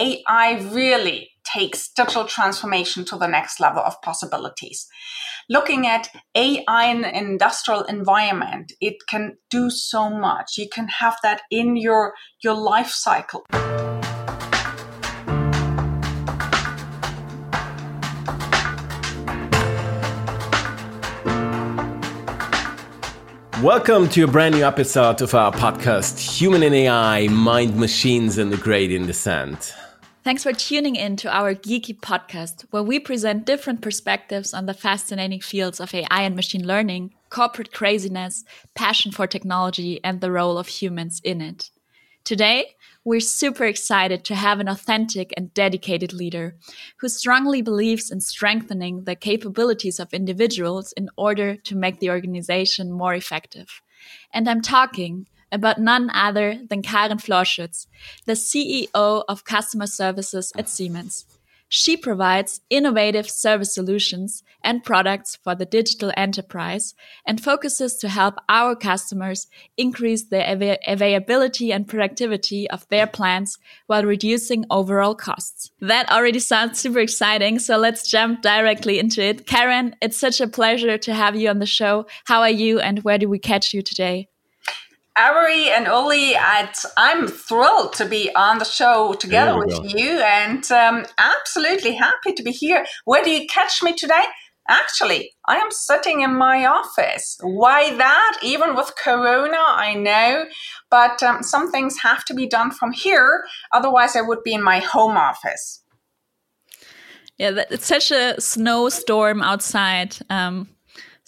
AI really takes digital transformation to the next level of possibilities. Looking at AI in an industrial environment, it can do so much. You can have that in your, your life cycle. Welcome to a brand new episode of our podcast, Human and AI Mind Machines and the Great in Descent. Thanks for tuning in to our geeky podcast, where we present different perspectives on the fascinating fields of AI and machine learning, corporate craziness, passion for technology, and the role of humans in it. Today, we're super excited to have an authentic and dedicated leader who strongly believes in strengthening the capabilities of individuals in order to make the organization more effective. And I'm talking about none other than Karen Florschütz, the CEO of Customer Services at Siemens. She provides innovative service solutions and products for the digital enterprise and focuses to help our customers increase the av availability and productivity of their plants while reducing overall costs. That already sounds super exciting, so let's jump directly into it. Karen, it's such a pleasure to have you on the show. How are you and where do we catch you today? Avery and Uli, I'm thrilled to be on the show together with go. you and um, absolutely happy to be here. Where do you catch me today? Actually, I am sitting in my office. Why that? Even with Corona, I know, but um, some things have to be done from here. Otherwise, I would be in my home office. Yeah, it's such a snowstorm outside. Um,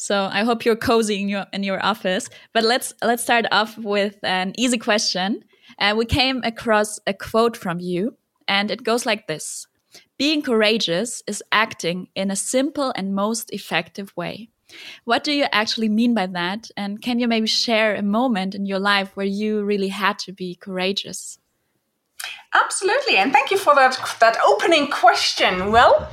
so I hope you're cozy in your in your office. But let's let's start off with an easy question. And uh, we came across a quote from you, and it goes like this: "Being courageous is acting in a simple and most effective way." What do you actually mean by that? And can you maybe share a moment in your life where you really had to be courageous? Absolutely, and thank you for that that opening question. Well,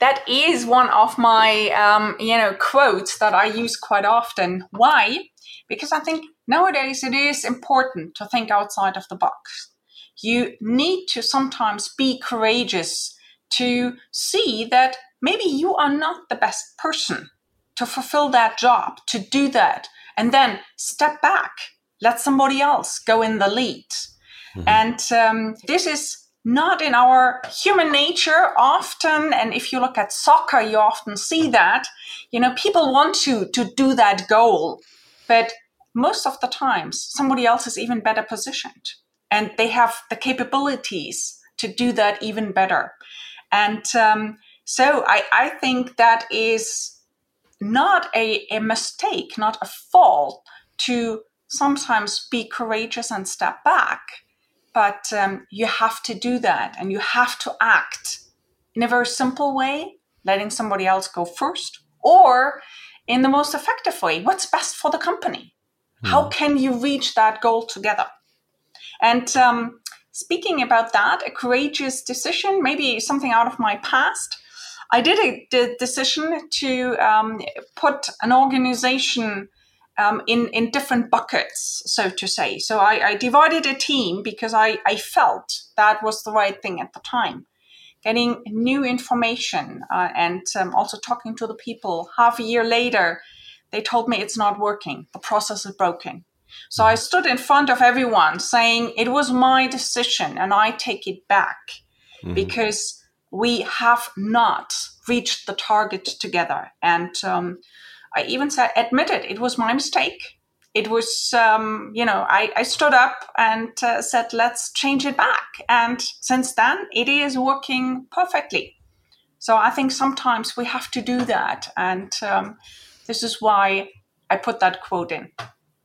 that is one of my um, you know quotes that I use quite often. Why? Because I think nowadays it is important to think outside of the box. You need to sometimes be courageous to see that maybe you are not the best person to fulfill that job, to do that, and then step back, let somebody else go in the lead. Mm-hmm. And um, this is not in our human nature often and if you look at soccer you often see that you know people want to to do that goal but most of the times somebody else is even better positioned and they have the capabilities to do that even better. And um, so I, I think that is not a, a mistake not a fault to sometimes be courageous and step back but um, you have to do that and you have to act in a very simple way, letting somebody else go first, or in the most effective way. What's best for the company? Mm. How can you reach that goal together? And um, speaking about that, a courageous decision, maybe something out of my past. I did a decision to um, put an organization um, in in different buckets, so to say. So I, I divided a team because I, I felt that was the right thing at the time. Getting new information uh, and um, also talking to the people. Half a year later, they told me it's not working. The process is broken. So I stood in front of everyone saying it was my decision and I take it back mm-hmm. because we have not reached the target together. And um, I even said, admitted it was my mistake. It was, um, you know, I, I, stood up and uh, said, let's change it back. And since then, it is working perfectly. So I think sometimes we have to do that. And um, this is why I put that quote in.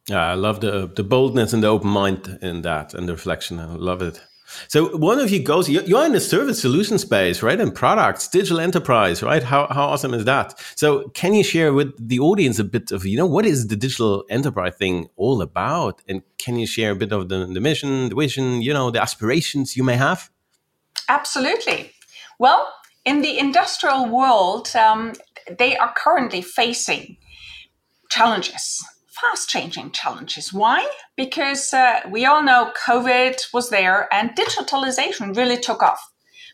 Yeah, I love the the boldness and the open mind in that and the reflection. I love it. So one of you goes, you're in the service solution space, right? And products, digital enterprise, right? How, how awesome is that? So can you share with the audience a bit of, you know, what is the digital enterprise thing all about? And can you share a bit of the, the mission, the vision, you know, the aspirations you may have? Absolutely. Well, in the industrial world, um, they are currently facing challenges fast changing challenges. Why? Because uh, we all know COVID was there and digitalization really took off.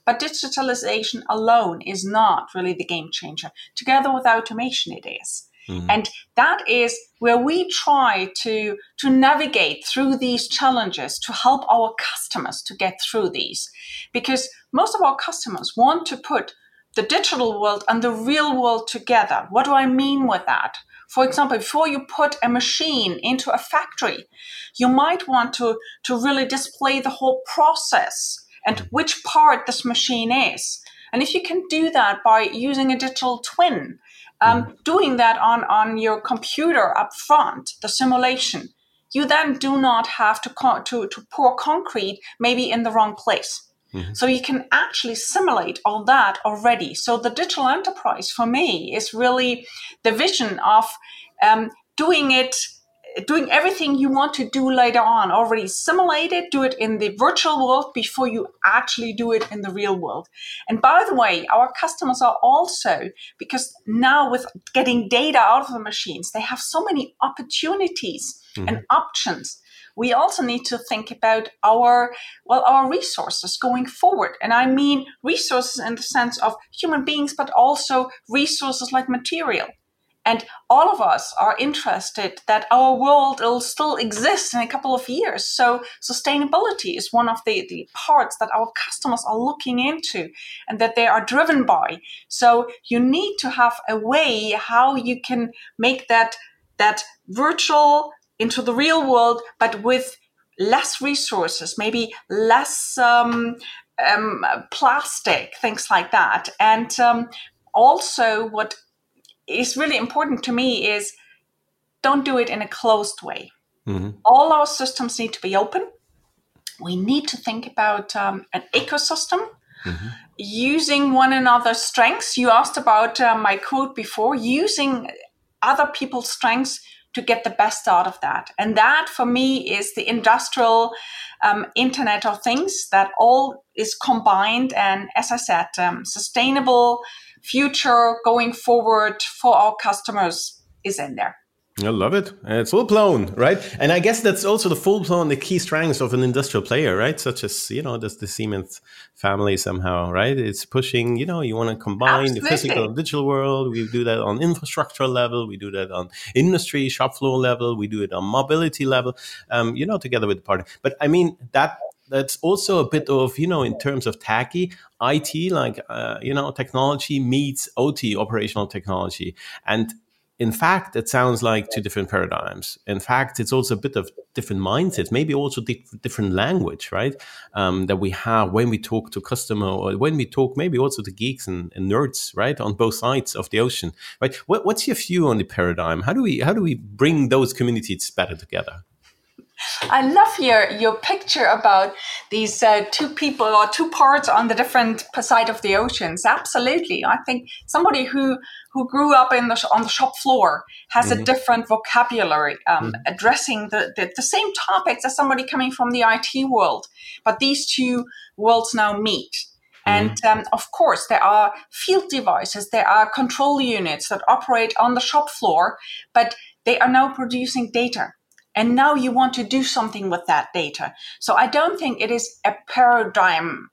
But digitalization alone is not really the game changer. Together with automation, it is. Mm-hmm. And that is where we try to, to navigate through these challenges to help our customers to get through these. Because most of our customers want to put the digital world and the real world together. What do I mean with that? For example, before you put a machine into a factory, you might want to, to really display the whole process and which part this machine is. And if you can do that by using a digital twin, um, mm-hmm. doing that on, on your computer up front, the simulation, you then do not have to, co- to, to pour concrete maybe in the wrong place. Mm-hmm. So you can actually simulate all that already. So the digital enterprise for me is really the vision of um, doing it doing everything you want to do later on already simulate it do it in the virtual world before you actually do it in the real world and by the way our customers are also because now with getting data out of the machines they have so many opportunities mm-hmm. and options we also need to think about our well our resources going forward and i mean resources in the sense of human beings but also resources like material and all of us are interested that our world will still exist in a couple of years. So sustainability is one of the, the parts that our customers are looking into and that they are driven by. So you need to have a way how you can make that that virtual into the real world, but with less resources, maybe less um, um, plastic, things like that. And um, also, what is really important to me is don't do it in a closed way. Mm-hmm. All our systems need to be open. We need to think about um, an ecosystem. Mm-hmm. Using one another's strengths. You asked about uh, my quote before, using other people's strengths to get the best out of that. And that for me is the industrial um, Internet of Things that all is combined. And as I said, um, sustainable future going forward for our customers is in there. I love it. It's full blown, right? And I guess that's also the full blown, the key strengths of an industrial player, right? Such as, you know, the, the Siemens family somehow, right? It's pushing, you know, you want to combine Absolutely. the physical and digital world. We do that on infrastructure level. We do that on industry, shop floor level. We do it on mobility level, um, you know, together with the partner. But I mean, that that's also a bit of you know in terms of tacky IT like uh, you know technology meets OT operational technology and in fact, it sounds like two different paradigms. In fact, it's also a bit of different mindsets, maybe also di- different language, right? Um, that we have when we talk to customer or when we talk maybe also to geeks and, and nerds, right, on both sides of the ocean, right? What, what's your view on the paradigm? How do we how do we bring those communities better together? I love your your picture about these uh, two people or two parts on the different side of the oceans. Absolutely, I think somebody who who grew up in the on the shop floor has mm-hmm. a different vocabulary, um, mm-hmm. addressing the, the, the same topics as somebody coming from the IT world. But these two worlds now meet. Mm-hmm. And um, of course, there are field devices, there are control units that operate on the shop floor, but they are now producing data and now you want to do something with that data so i don't think it is a paradigm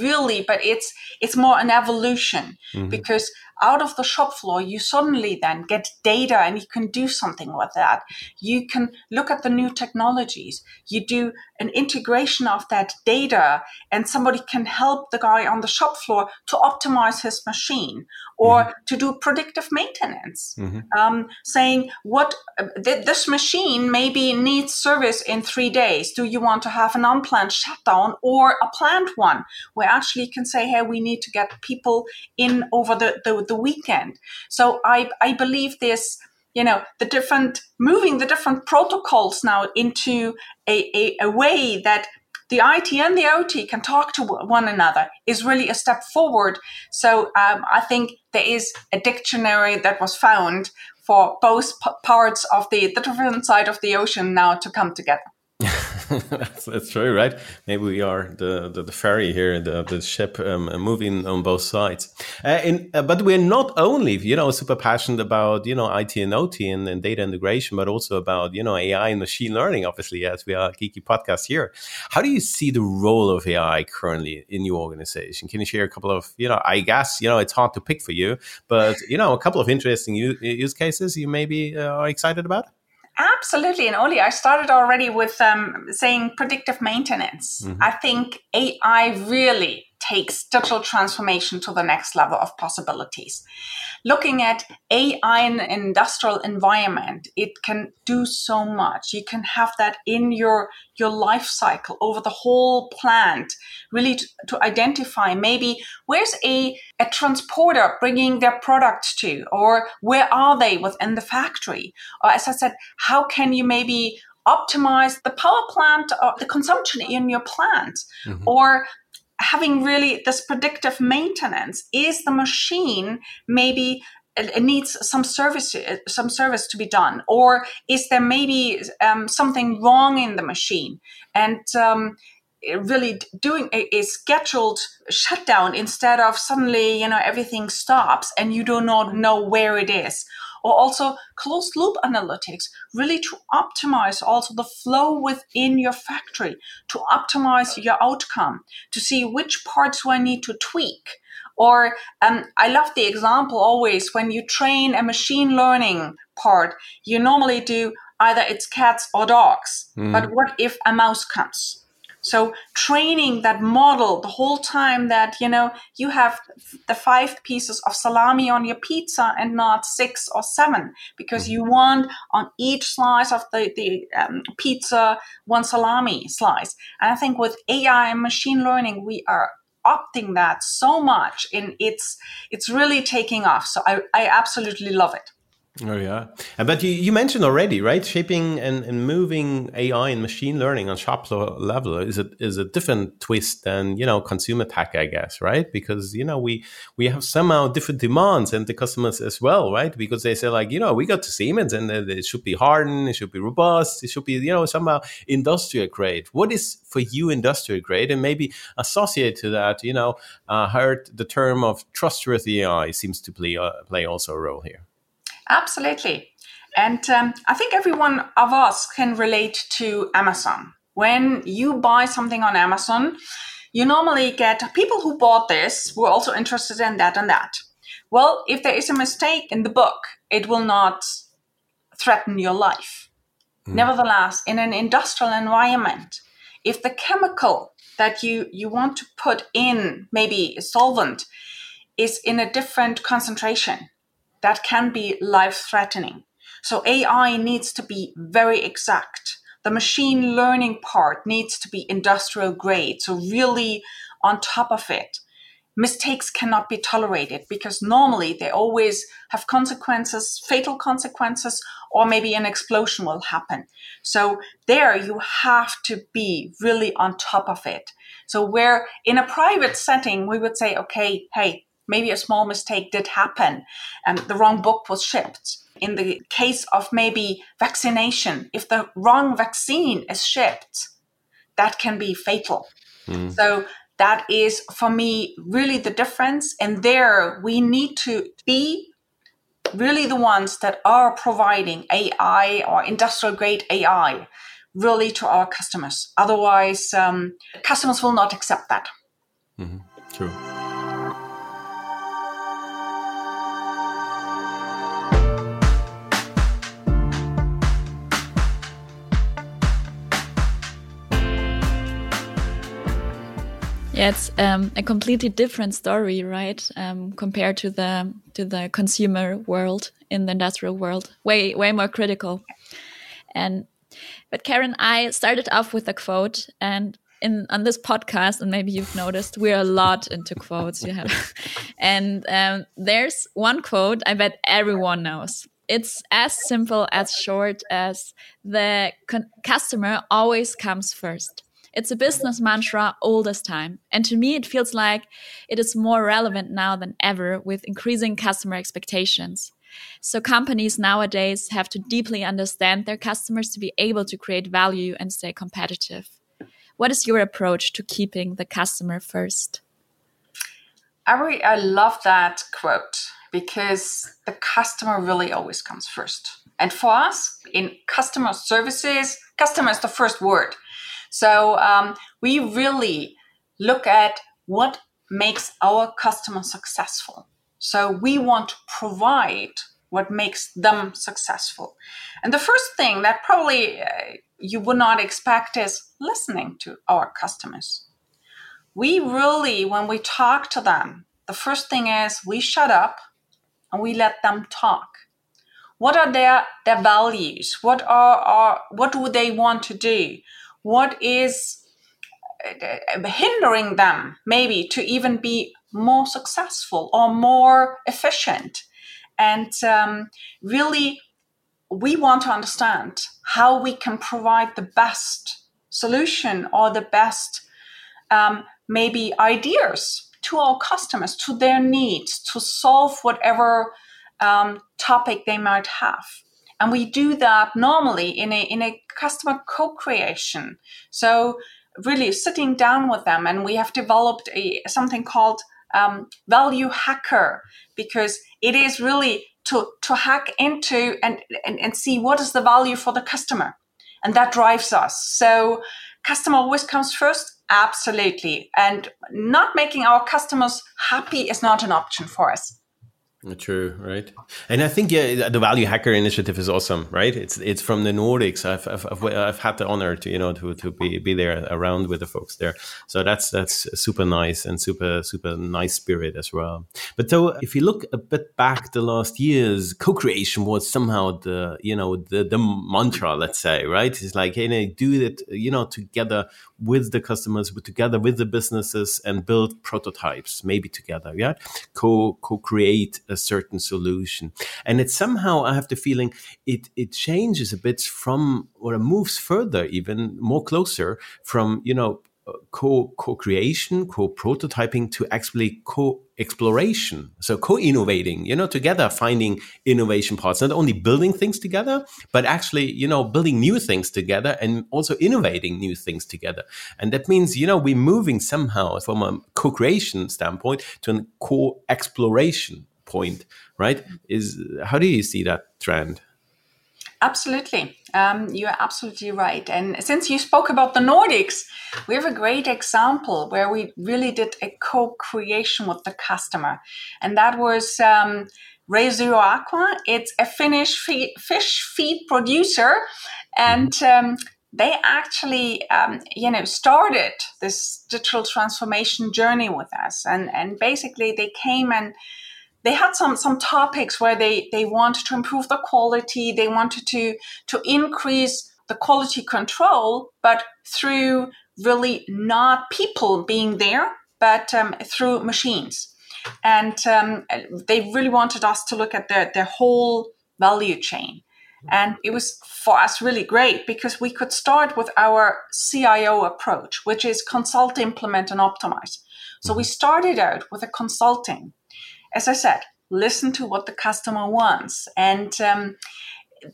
really but it's it's more an evolution mm-hmm. because out of the shop floor, you suddenly then get data and you can do something with that. You can look at the new technologies. You do an integration of that data, and somebody can help the guy on the shop floor to optimize his machine or mm-hmm. to do predictive maintenance, mm-hmm. um, saying what uh, th- this machine maybe needs service in three days. Do you want to have an unplanned shutdown or a planned one where actually you can say, hey, we need to get people in over the, the the weekend. So I, I believe this, you know, the different, moving the different protocols now into a, a, a way that the IT and the OT can talk to one another is really a step forward. So um, I think there is a dictionary that was found for both p- parts of the, the different side of the ocean now to come together. that's, that's true, right? Maybe we are the, the, the ferry here, the, the ship um, moving on both sides. Uh, in, uh, but we're not only, you know, super passionate about, you know, IT and OT and, and, data integration, but also about, you know, AI and machine learning, obviously, as we are Geeky Podcast here. How do you see the role of AI currently in your organization? Can you share a couple of, you know, I guess, you know, it's hard to pick for you, but, you know, a couple of interesting use cases you maybe uh, are excited about? Absolutely. And Oli, I started already with um, saying predictive maintenance. Mm-hmm. I think AI really takes digital transformation to the next level of possibilities. Looking at AI in an industrial environment, it can do so much. You can have that in your, your life cycle over the whole plant, really to, to identify maybe where's a, a transporter bringing their product to, or where are they within the factory? Or as I said, how can you maybe optimize the power plant or the consumption in your plant mm-hmm. or having really this predictive maintenance is the machine maybe it needs some service some service to be done? Or is there maybe um, something wrong in the machine? And um, really doing a, a, scheduled shutdown instead of suddenly you know everything stops and you do not know where it is or also closed loop analytics, really to optimize also the flow within your factory, to optimize your outcome, to see which parts do I need to tweak. Or um, I love the example always when you train a machine learning part, you normally do either it's cats or dogs. Mm. But what if a mouse comes? So training that model the whole time that, you know, you have the five pieces of salami on your pizza and not six or seven because you mm-hmm. want on each slice of the, the um, pizza one salami slice. And I think with AI and machine learning, we are opting that so much and it's it's really taking off so i, I absolutely love it Oh yeah, but you, you mentioned already, right? Shaping and, and moving AI and machine learning on shop level is a is a different twist than you know consumer tech, I guess, right? Because you know we we have somehow different demands and the customers as well, right? Because they say like you know we got to Siemens and it should be hardened, it should be robust, it should be you know somehow industrial grade. What is for you industrial grade, and maybe associate to that, you know, uh, heard the term of trustworthy AI seems to play uh, play also a role here. Absolutely. And um, I think everyone of us can relate to Amazon. When you buy something on Amazon, you normally get people who bought this who are also interested in that and that. Well, if there is a mistake in the book, it will not threaten your life. Mm. Nevertheless, in an industrial environment, if the chemical that you, you want to put in, maybe a solvent, is in a different concentration, that can be life threatening. So AI needs to be very exact. The machine learning part needs to be industrial grade. So really on top of it. Mistakes cannot be tolerated because normally they always have consequences, fatal consequences, or maybe an explosion will happen. So there you have to be really on top of it. So where in a private setting, we would say, okay, hey, maybe a small mistake did happen and the wrong book was shipped. In the case of maybe vaccination, if the wrong vaccine is shipped, that can be fatal. Mm. So that is for me really the difference. And there we need to be really the ones that are providing AI or industrial grade AI really to our customers. Otherwise, um, customers will not accept that. Mm-hmm. True. Yeah, it's um, a completely different story, right? Um, compared to the to the consumer world in the industrial world, way way more critical. And but Karen, I started off with a quote, and in on this podcast, and maybe you've noticed, we're a lot into quotes. You have, and um, there's one quote I bet everyone knows. It's as simple as short as the customer always comes first. It's a business mantra all this time. And to me, it feels like it is more relevant now than ever with increasing customer expectations. So companies nowadays have to deeply understand their customers to be able to create value and stay competitive. What is your approach to keeping the customer first? Ari, I love that quote because the customer really always comes first. And for us in customer services, customer is the first word. So um, we really look at what makes our customer successful. So we want to provide what makes them successful. And the first thing that probably uh, you would not expect is listening to our customers. We really, when we talk to them, the first thing is we shut up and we let them talk. What are their, their values? What are, are what do they want to do? What is uh, hindering them maybe to even be more successful or more efficient? And um, really, we want to understand how we can provide the best solution or the best um, maybe ideas to our customers, to their needs, to solve whatever um, topic they might have. And we do that normally in a, in a customer co creation. So, really sitting down with them, and we have developed a, something called um, value hacker because it is really to, to hack into and, and, and see what is the value for the customer. And that drives us. So customer always comes first. Absolutely. And not making our customers happy is not an option for us. True, right? And I think yeah, the Value Hacker Initiative is awesome, right? It's it's from the Nordics. I've I've, I've, had the honor to you know to, to be, be there around with the folks there. So that's that's super nice and super super nice spirit as well. But so if you look a bit back the last years, co-creation was somehow the you know the the mantra, let's say, right? It's like hey, you know, do it you know together with the customers, together with the businesses, and build prototypes, maybe together, yeah, co co create a certain solution. And it somehow I have the feeling it it changes a bit from or moves further, even more closer from you know co co-creation, co-prototyping to actually co-exploration. So co-innovating, you know, together finding innovation parts, not only building things together, but actually, you know, building new things together and also innovating new things together. And that means, you know, we're moving somehow from a co-creation standpoint to a co-exploration point, right? Is how do you see that trend? Absolutely. Um, you're absolutely right. And since you spoke about the Nordics, we have a great example where we really did a co creation with the customer. And that was um, Raisioaqua. It's a Finnish feed, fish feed producer. And um, they actually, um, you know, started this digital transformation journey with us. And, and basically, they came and they had some some topics where they they wanted to improve the quality they wanted to to increase the quality control but through really not people being there but um, through machines and um, they really wanted us to look at their, their whole value chain and it was for us really great because we could start with our CIO approach, which is consult, implement, and optimize. So we mm-hmm. started out with a consulting as I said, listen to what the customer wants. And um,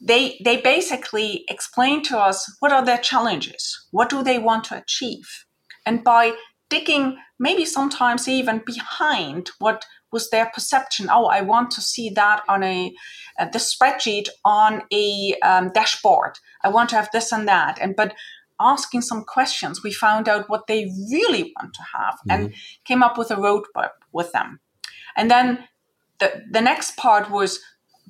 they, they basically explain to us what are their challenges, what do they want to achieve. And by digging maybe sometimes even behind what was their perception oh i want to see that on a uh, the spreadsheet on a um, dashboard i want to have this and that and but asking some questions we found out what they really want to have mm-hmm. and came up with a roadmap with them and then the, the next part was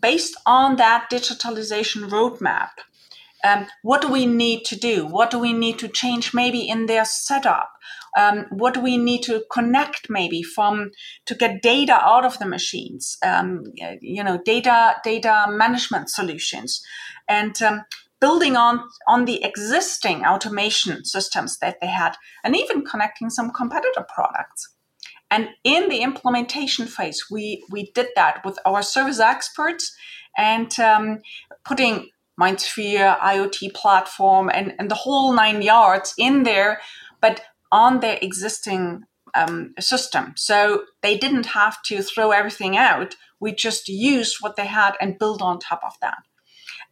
based on that digitalization roadmap. Um, what do we need to do? What do we need to change maybe in their setup? Um, what do we need to connect maybe from to get data out of the machines? Um, you know, data data management solutions, and um, building on on the existing automation systems that they had, and even connecting some competitor products. And in the implementation phase, we, we did that with our service experts and um, putting MindSphere, IoT platform, and, and the whole nine yards in there, but on their existing um, system. So they didn't have to throw everything out. We just used what they had and build on top of that.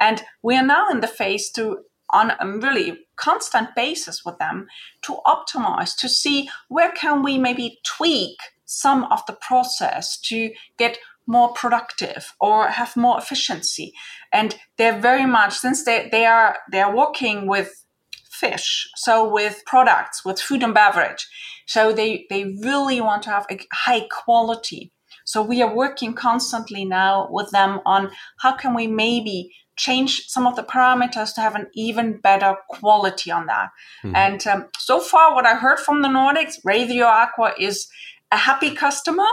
And we are now in the phase to on a really constant basis with them to optimize to see where can we maybe tweak some of the process to get more productive or have more efficiency. And they're very much since they, they are they are working with fish so with products with food and beverage so they they really want to have a high quality. So we are working constantly now with them on how can we maybe change some of the parameters to have an even better quality on that. Mm-hmm. And um, so far, what I heard from the Nordics, Raisioaqua is a happy customer.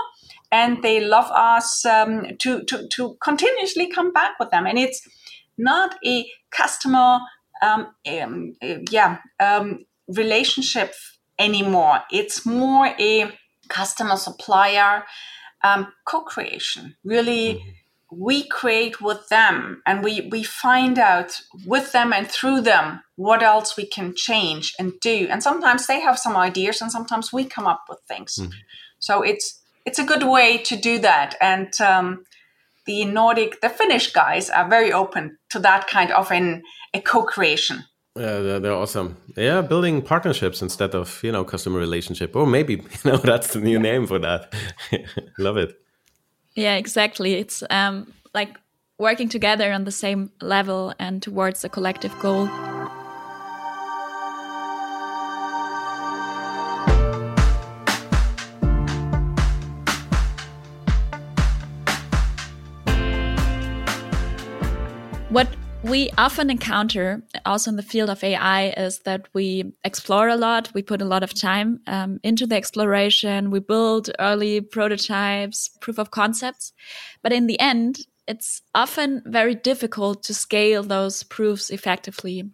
And they love us um, to, to, to continuously come back with them. And it's not a customer, um, um yeah, um, relationship anymore. It's more a customer supplier um, co-creation. Really, mm-hmm we create with them and we we find out with them and through them what else we can change and do. And sometimes they have some ideas and sometimes we come up with things. Mm-hmm. so it's it's a good way to do that. And um, the nordic the finnish guys are very open to that kind of an a co-creation. Yeah they're, they're awesome. Yeah building partnerships instead of you know customer relationship. Or maybe you know that's the new yeah. name for that. Love it yeah, exactly. It's um, like working together on the same level and towards a collective goal. What we often encounter also in the field of AI is that we explore a lot. We put a lot of time um, into the exploration. We build early prototypes, proof of concepts. But in the end, it's often very difficult to scale those proofs effectively.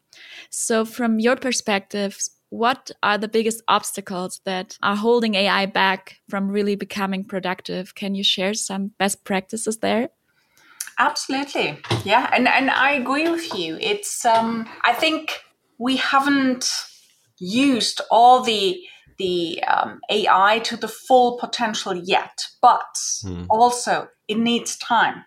So, from your perspective, what are the biggest obstacles that are holding AI back from really becoming productive? Can you share some best practices there? Absolutely. Yeah. And, and I agree with you. It's, um, I think we haven't used all the, the um, AI to the full potential yet, but mm. also it needs time.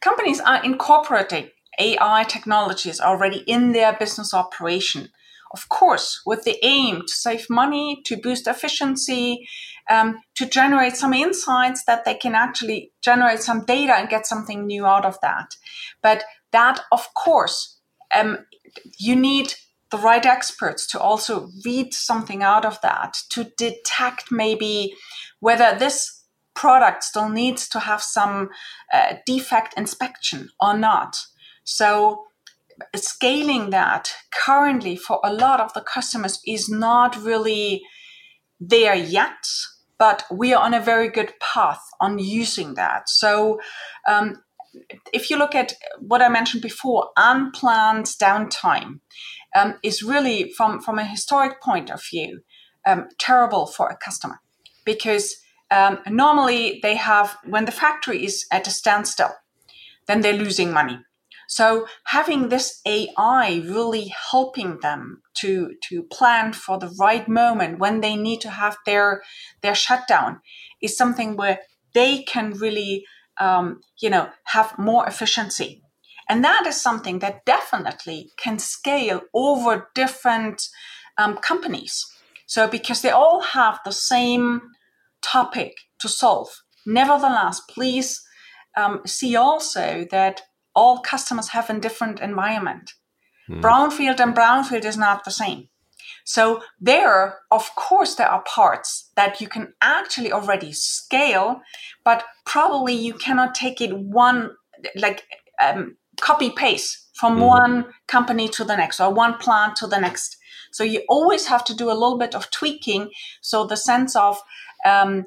Companies are incorporating AI technologies already in their business operation of course, with the aim to save money, to boost efficiency, um, to generate some insights that they can actually generate some data and get something new out of that. But that, of course, um, you need the right experts to also read something out of that, to detect maybe whether this product still needs to have some uh, defect inspection or not. So scaling that currently for a lot of the customers is not really there yet but we are on a very good path on using that. So um, if you look at what i mentioned before unplanned downtime um, is really from from a historic point of view um, terrible for a customer because um, normally they have when the factory is at a standstill then they're losing money so having this AI really helping them to to plan for the right moment when they need to have their their shutdown is something where they can really um, you know have more efficiency. And that is something that definitely can scale over different um, companies. So because they all have the same topic to solve. Nevertheless please um, see also that all customers have a different environment. Mm. Brownfield and brownfield is not the same. So there, of course, there are parts that you can actually already scale, but probably you cannot take it one like um, copy paste from mm. one company to the next or one plant to the next. So you always have to do a little bit of tweaking. So the sense of um,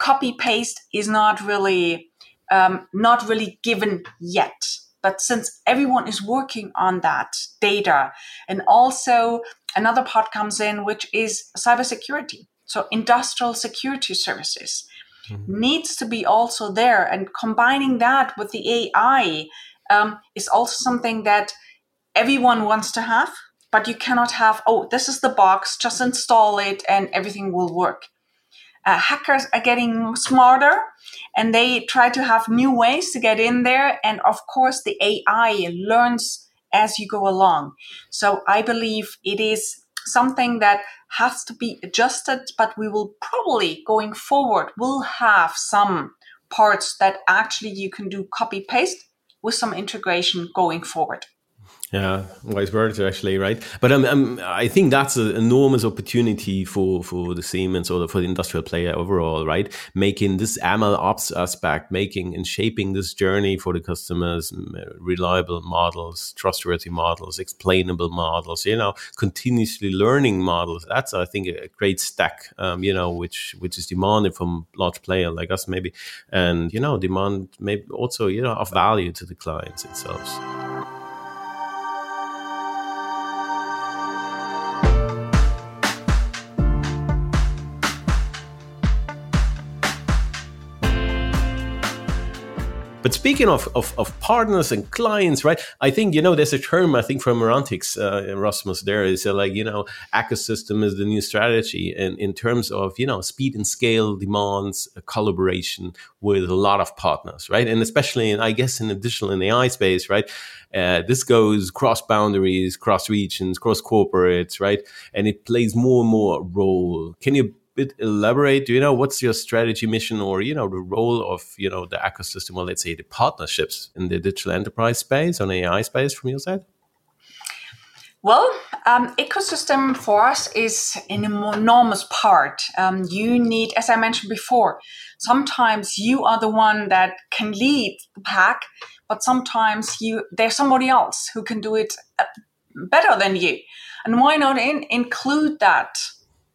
copy paste is not really um, not really given yet. But since everyone is working on that data, and also another part comes in, which is cybersecurity. So industrial security services mm-hmm. needs to be also there, and combining that with the AI um, is also something that everyone wants to have. But you cannot have, oh, this is the box, just install it and everything will work. Uh, hackers are getting smarter and they try to have new ways to get in there. And of course, the AI learns as you go along. So I believe it is something that has to be adjusted, but we will probably going forward will have some parts that actually you can do copy paste with some integration going forward. Yeah, wise words actually, right? But um, um, I think that's an enormous opportunity for for the Siemens or for the industrial player overall, right? Making this ML ops aspect, making and shaping this journey for the customers, reliable models, trustworthy models, explainable models, you know, continuously learning models. That's I think a great stack, um, you know, which which is demanded from large player like us maybe, and you know, demand maybe also you know of value to the clients themselves. But speaking of, of, of, partners and clients, right? I think, you know, there's a term, I think, from Merantix, uh, there is uh, like, you know, ecosystem is the new strategy. And in terms of, you know, speed and scale demands collaboration with a lot of partners, right? And especially, in, I guess, in additional in AI space, right? Uh, this goes cross boundaries, cross regions, cross corporates, right? And it plays more and more role. Can you bit elaborate? Do you know what's your strategy mission or, you know, the role of, you know, the ecosystem or let's say the partnerships in the digital enterprise space on AI space from your side? Well, um, ecosystem for us is an enormous part. Um, you need, as I mentioned before, sometimes you are the one that can lead the pack, but sometimes you there's somebody else who can do it uh, better than you. And why not in, include that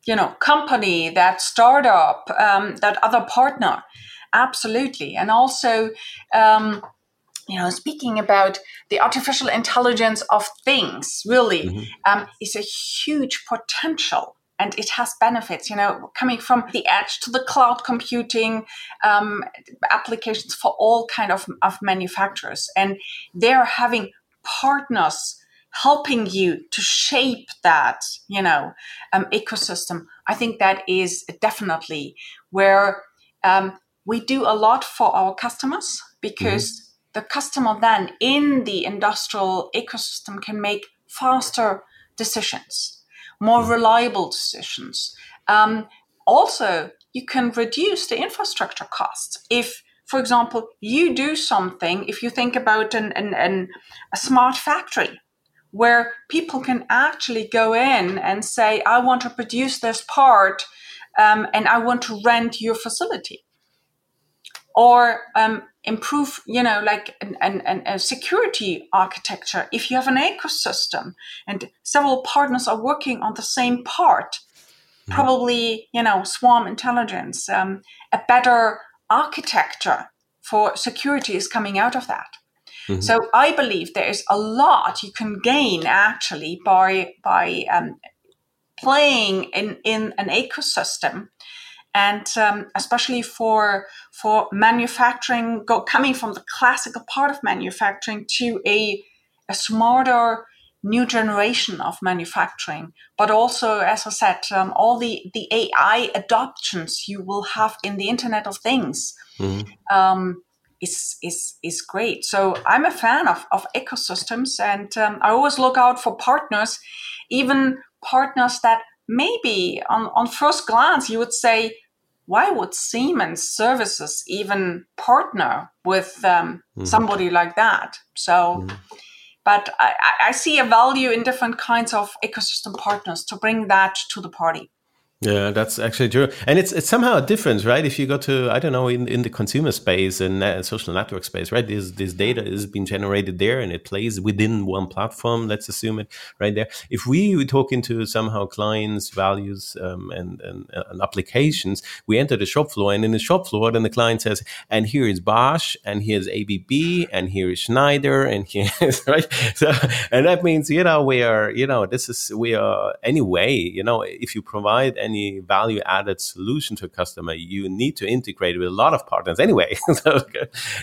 you know company that startup um, that other partner. Absolutely. And also um, you know speaking about the artificial intelligence of things really mm-hmm. um, is a huge potential and it has benefits you know coming from the edge to the cloud computing um, applications for all kind of, of manufacturers. And they're having partners helping you to shape that you know um, ecosystem i think that is definitely where um, we do a lot for our customers because mm-hmm. the customer then in the industrial ecosystem can make faster decisions more mm-hmm. reliable decisions um, also you can reduce the infrastructure costs if for example you do something if you think about an, an, an a smart factory where people can actually go in and say, I want to produce this part um, and I want to rent your facility. Or um, improve, you know, like an, an, an, a security architecture. If you have an ecosystem and several partners are working on the same part, mm-hmm. probably, you know, swarm intelligence, um, a better architecture for security is coming out of that. Mm-hmm. So I believe there is a lot you can gain actually by by um, playing in in an ecosystem, and um, especially for for manufacturing, go, coming from the classical part of manufacturing to a a smarter new generation of manufacturing, but also, as I said, um, all the, the AI adoptions you will have in the Internet of Things. Mm-hmm. Um, is is is great. So I'm a fan of of ecosystems, and um, I always look out for partners, even partners that maybe on on first glance you would say, why would Siemens Services even partner with um, mm-hmm. somebody like that? So. Mm-hmm. But I, I see a value in different kinds of ecosystem partners to bring that to the party. Yeah, that's actually true, and it's it's somehow a difference, right? If you go to I don't know in, in the consumer space and uh, social network space, right? This this data is being generated there, and it plays within one platform. Let's assume it right there. If we talk into somehow clients' values um, and, and, and applications, we enter the shop floor, and in the shop floor, then the client says, "And here is Bosch, and here's ABB, and here is Schneider, and here is right." So, and that means you know we are you know this is we are anyway you know if you provide any any value added solution to a customer, you need to integrate with a lot of partners anyway. so,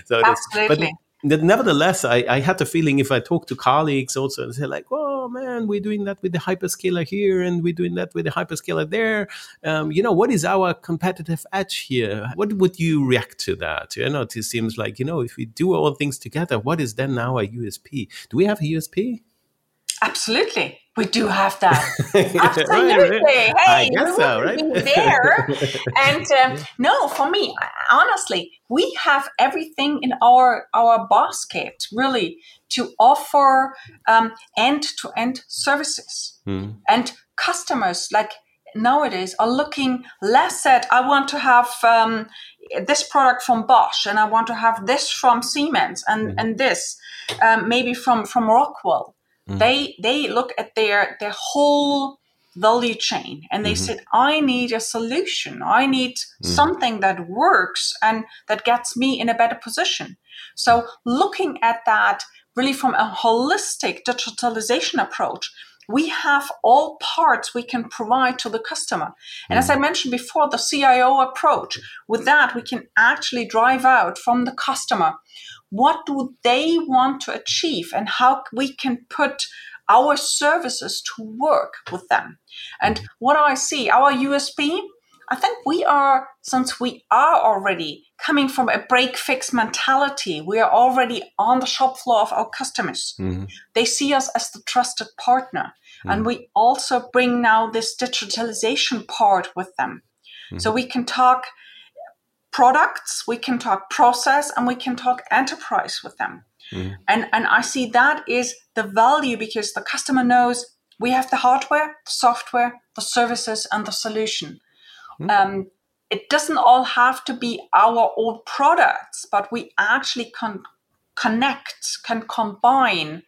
so Absolutely. But, nevertheless, I, I, had the feeling if I talk to colleagues also and say like, "Oh man, we're doing that with the hyperscaler here, and we're doing that with the hyperscaler there. Um, you know, what is our competitive edge here? What would you react to that? You know, it seems like you know, if we do all things together, what is then our USP? Do we have a USP? Absolutely. We do have that. Absolutely. Hey, we so, right? there. and um, no, for me, honestly, we have everything in our our basket really to offer end to end services mm. and customers like nowadays are looking less at I want to have um, this product from Bosch and I want to have this from Siemens and mm. and this um, maybe from from Rockwell Mm. They they look at their their whole value chain and they mm-hmm. said i need a solution i need mm. something that works and that gets me in a better position so looking at that really from a holistic digitalization approach we have all parts we can provide to the customer. And mm. as I mentioned before, the CIO approach, with that, we can actually drive out from the customer what do they want to achieve and how we can put our services to work with them. And what I see, our USP, I think we are, since we are already coming from a break fix mentality, we are already on the shop floor of our customers. Mm-hmm. They see us as the trusted partner. Mm-hmm. And we also bring now this digitalization part with them. Mm-hmm. So we can talk products, we can talk process, and we can talk enterprise with them. Mm. And, and I see that is the value because the customer knows we have the hardware, the software, the services, and the solution. Mm. Um, it doesn't all have to be our old products, but we actually can connect, can combine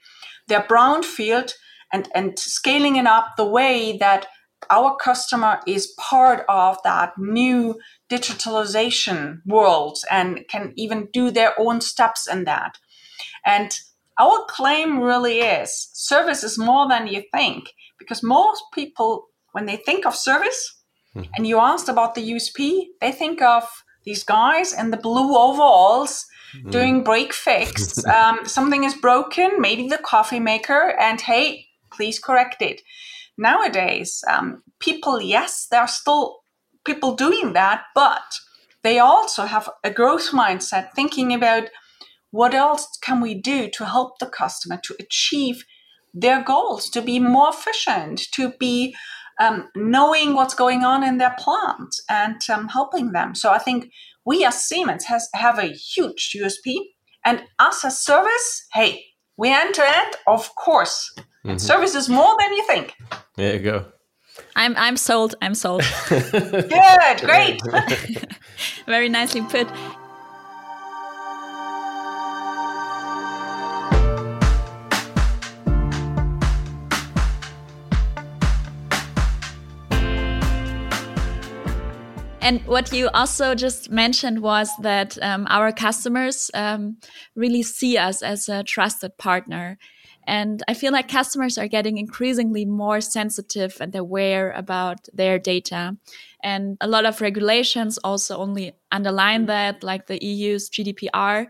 their brownfield and, and scaling it up the way that our customer is part of that new digitalization world and can even do their own steps in that. And our claim really is service is more than you think because most people, when they think of service, mm-hmm. and you asked about the USP, they think of these guys in the blue overalls mm. doing break fix. um, something is broken, maybe the coffee maker, and hey, please correct it nowadays, um, people, yes, there are still people doing that, but they also have a growth mindset thinking about what else can we do to help the customer to achieve their goals, to be more efficient, to be um, knowing what's going on in their plant and um, helping them. So I think we as Siemens has have a huge USP, and us as a service, hey, we enter it, of course. Mm-hmm. Service is more than you think. There you go. I'm I'm sold. I'm sold. Good, great. Very nicely put. And what you also just mentioned was that um, our customers um, really see us as a trusted partner. And I feel like customers are getting increasingly more sensitive and aware about their data. And a lot of regulations also only underline that, like the EU's GDPR.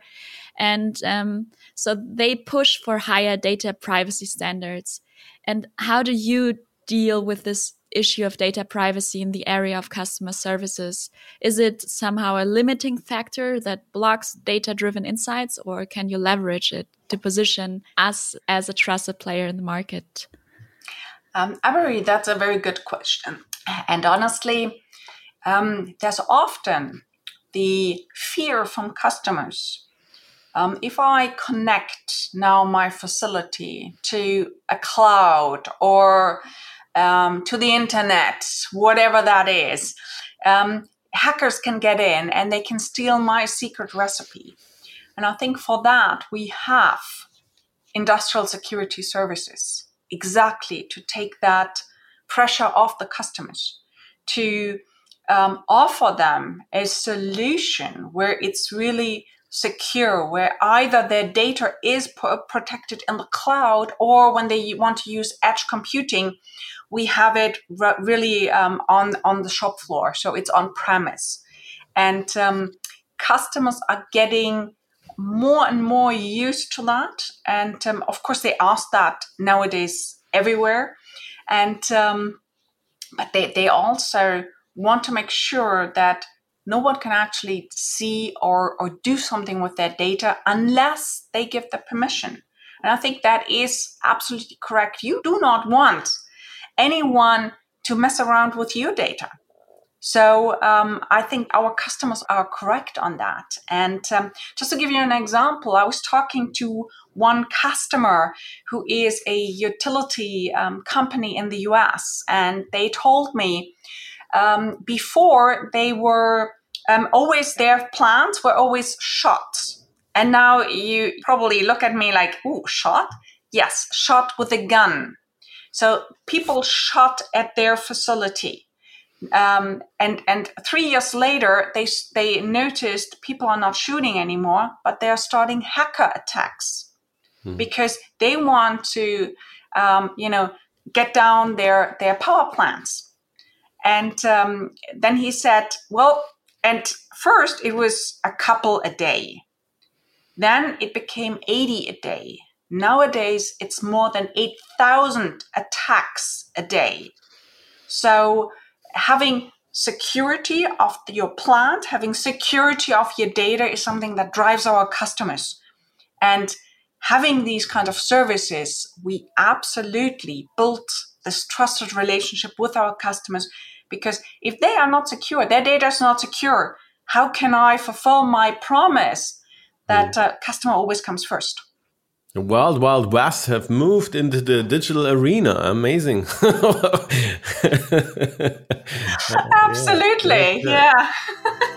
And um, so they push for higher data privacy standards. And how do you deal with this issue of data privacy in the area of customer services? Is it somehow a limiting factor that blocks data driven insights, or can you leverage it to position us as a trusted player in the market? Um, Avery, that's a very good question. And honestly, um, there's often the fear from customers. Um, if I connect now my facility to a cloud or um, to the internet, whatever that is, um, hackers can get in and they can steal my secret recipe. And I think for that, we have industrial security services exactly to take that pressure off the customers, to um, offer them a solution where it's really secure, where either their data is protected in the cloud or when they want to use edge computing, we have it re- really um, on on the shop floor, so it's on premise, and um, customers are getting more and more used to that. And um, of course, they ask that nowadays everywhere, and um, but they they also want to make sure that no one can actually see or, or do something with their data unless they give the permission. And I think that is absolutely correct. You do not want anyone to mess around with your data. So um, I think our customers are correct on that. And um, just to give you an example, I was talking to one customer who is a utility um, company in the US, and they told me um, before they were um, always their plants were always shot. And now you probably look at me like, "Ooh, shot? Yes, shot with a gun." So people shot at their facility, um, and and three years later, they they noticed people are not shooting anymore, but they are starting hacker attacks hmm. because they want to, um, you know, get down their their power plants and um, then he said, well, and first it was a couple a day. Then it became 80 a day. Nowadays, it's more than 8,000 attacks a day. So, having security of your plant, having security of your data is something that drives our customers. And having these kind of services, we absolutely built this trusted relationship with our customers because if they are not secure, their data is not secure, how can I fulfill my promise that uh, customer always comes first? The Wild Wild West have moved into the digital arena. Amazing. Absolutely, yeah. yeah.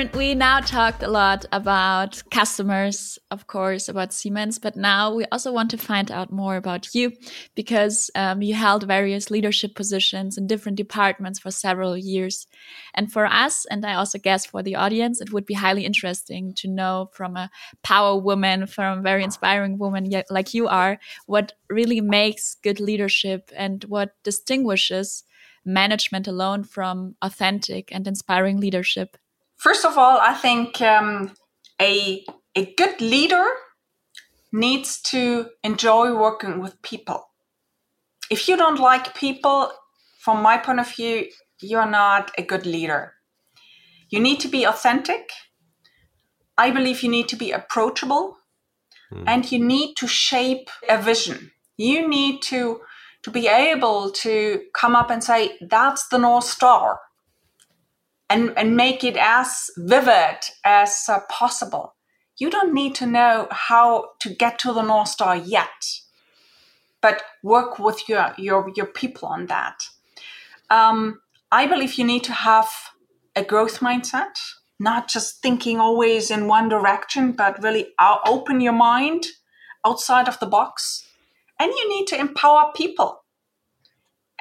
We now talked a lot about customers, of course, about Siemens, but now we also want to find out more about you because um, you held various leadership positions in different departments for several years. And for us, and I also guess for the audience, it would be highly interesting to know from a power woman, from a very inspiring woman like you are, what really makes good leadership and what distinguishes management alone from authentic and inspiring leadership. First of all, I think um, a, a good leader needs to enjoy working with people. If you don't like people, from my point of view, you're not a good leader. You need to be authentic. I believe you need to be approachable mm. and you need to shape a vision. You need to, to be able to come up and say, that's the North Star and, and make it as vivid as uh, possible. You don't need to know how to get to the North Star yet, but work with your, your, your people on that. Um, I believe you need to have a growth mindset, not just thinking always in one direction, but really open your mind outside of the box. And you need to empower people.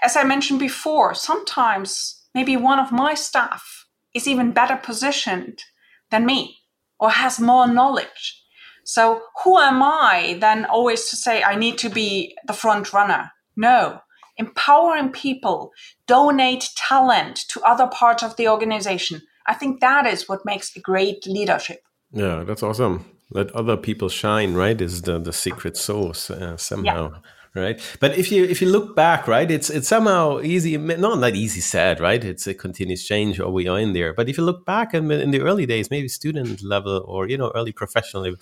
As I mentioned before, sometimes maybe one of my staff is even better positioned than me or has more knowledge. So who am I then always to say I need to be the front runner? No. Empowering people, donate talent to other parts of the organization. I think that is what makes a great leadership. Yeah, that's awesome. Let other people shine, right? Is the, the secret sauce uh, somehow. Yeah right? But if you if you look back right it's it's somehow easy not not easy said right? It's a continuous change or we are in there. But if you look back in, in the early days maybe student level or you know early professional level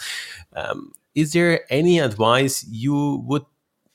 um, is there any advice you would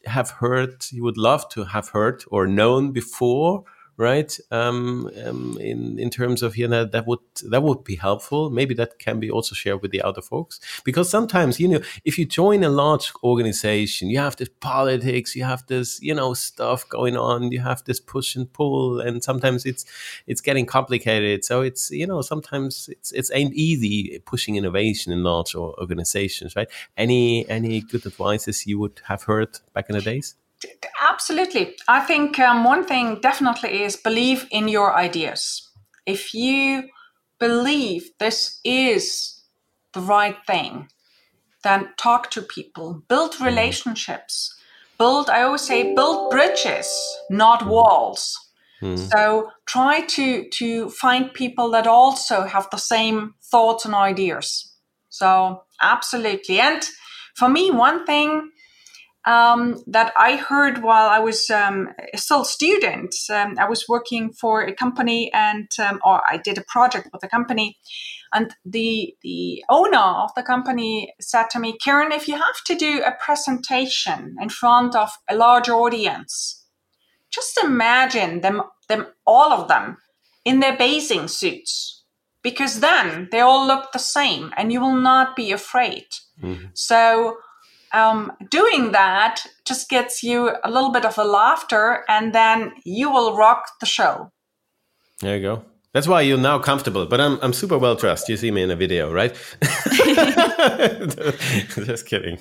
have heard you would love to have heard or known before right? Um, um, in in terms of you know that would that would be helpful. Maybe that can be also shared with the other folks because sometimes you know if you join a large organization, you have this politics, you have this you know stuff going on, you have this push and pull, and sometimes it's it's getting complicated. So it's you know sometimes it's it's ain't easy pushing innovation in large organizations, right? Any any good advices you would have heard back in the days? Absolutely. I think um, one thing definitely is believe in your ideas. If you believe this is the right thing, then talk to people, build relationships, build, I always say, build bridges, not walls. So try to to find people that also have the same thoughts and ideas. So absolutely. And for me, one thing um, that I heard while I was um, still a student, um, I was working for a company and um, or I did a project with a company, and the the owner of the company said to me, "Karen, if you have to do a presentation in front of a large audience." just imagine them them all of them in their bathing suits because then they all look the same and you will not be afraid mm-hmm. so um, doing that just gets you a little bit of a laughter and then you will rock the show there you go that's why you're now comfortable, but I'm I'm super well dressed. You see me in a video, right? Just kidding.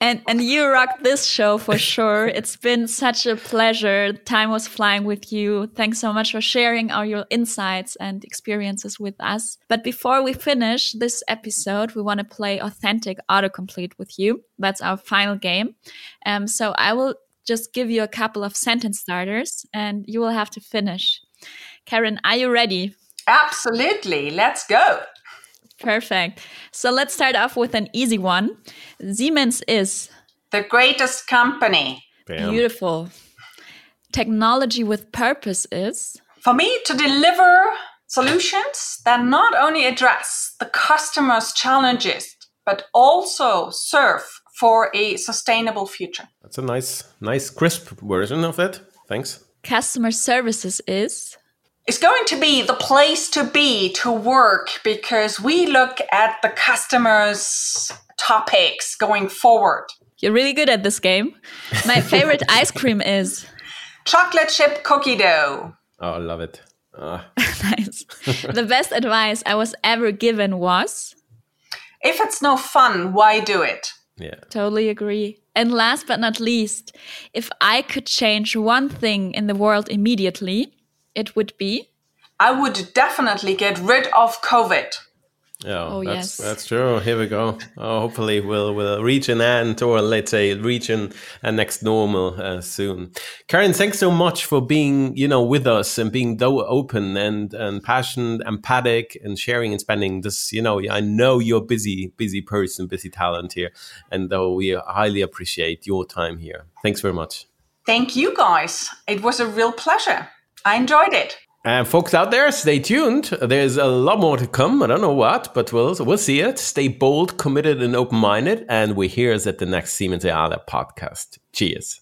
And and you rocked this show for sure. It's been such a pleasure. Time was flying with you. Thanks so much for sharing all your insights and experiences with us. But before we finish this episode, we want to play authentic autocomplete with you. That's our final game. Um, so I will just give you a couple of sentence starters, and you will have to finish. Karen, are you ready? Absolutely. Let's go. Perfect. So let's start off with an easy one. Siemens is the greatest company. Bam. Beautiful. Technology with purpose is for me to deliver solutions that not only address the customer's challenges but also serve for a sustainable future. That's a nice nice crisp version of it. Thanks. Customer services is is going to be the place to be to work because we look at the customers' topics going forward. You're really good at this game. My favorite ice cream is chocolate chip cookie dough. Oh, I love it. Oh. nice. the best advice I was ever given was if it's no fun, why do it? Yeah. Totally agree. And last but not least, if I could change one thing in the world immediately, it would be? I would definitely get rid of COVID. Yeah, oh, that's, yes. that's true. Here we go. Oh, hopefully, we'll we'll reach an end, or let's say reach an, a next normal uh, soon. Karen, thanks so much for being you know with us and being so open and and passionate, empathic, and sharing and spending this. You know, I know you're busy, busy person, busy talent here, and though we highly appreciate your time here. Thanks very much. Thank you, guys. It was a real pleasure. I enjoyed it. And folks out there, stay tuned. There's a lot more to come. I don't know what, but we'll we'll see it. Stay bold, committed, and open minded. And we're here at the next Siemens Reale podcast. Cheers.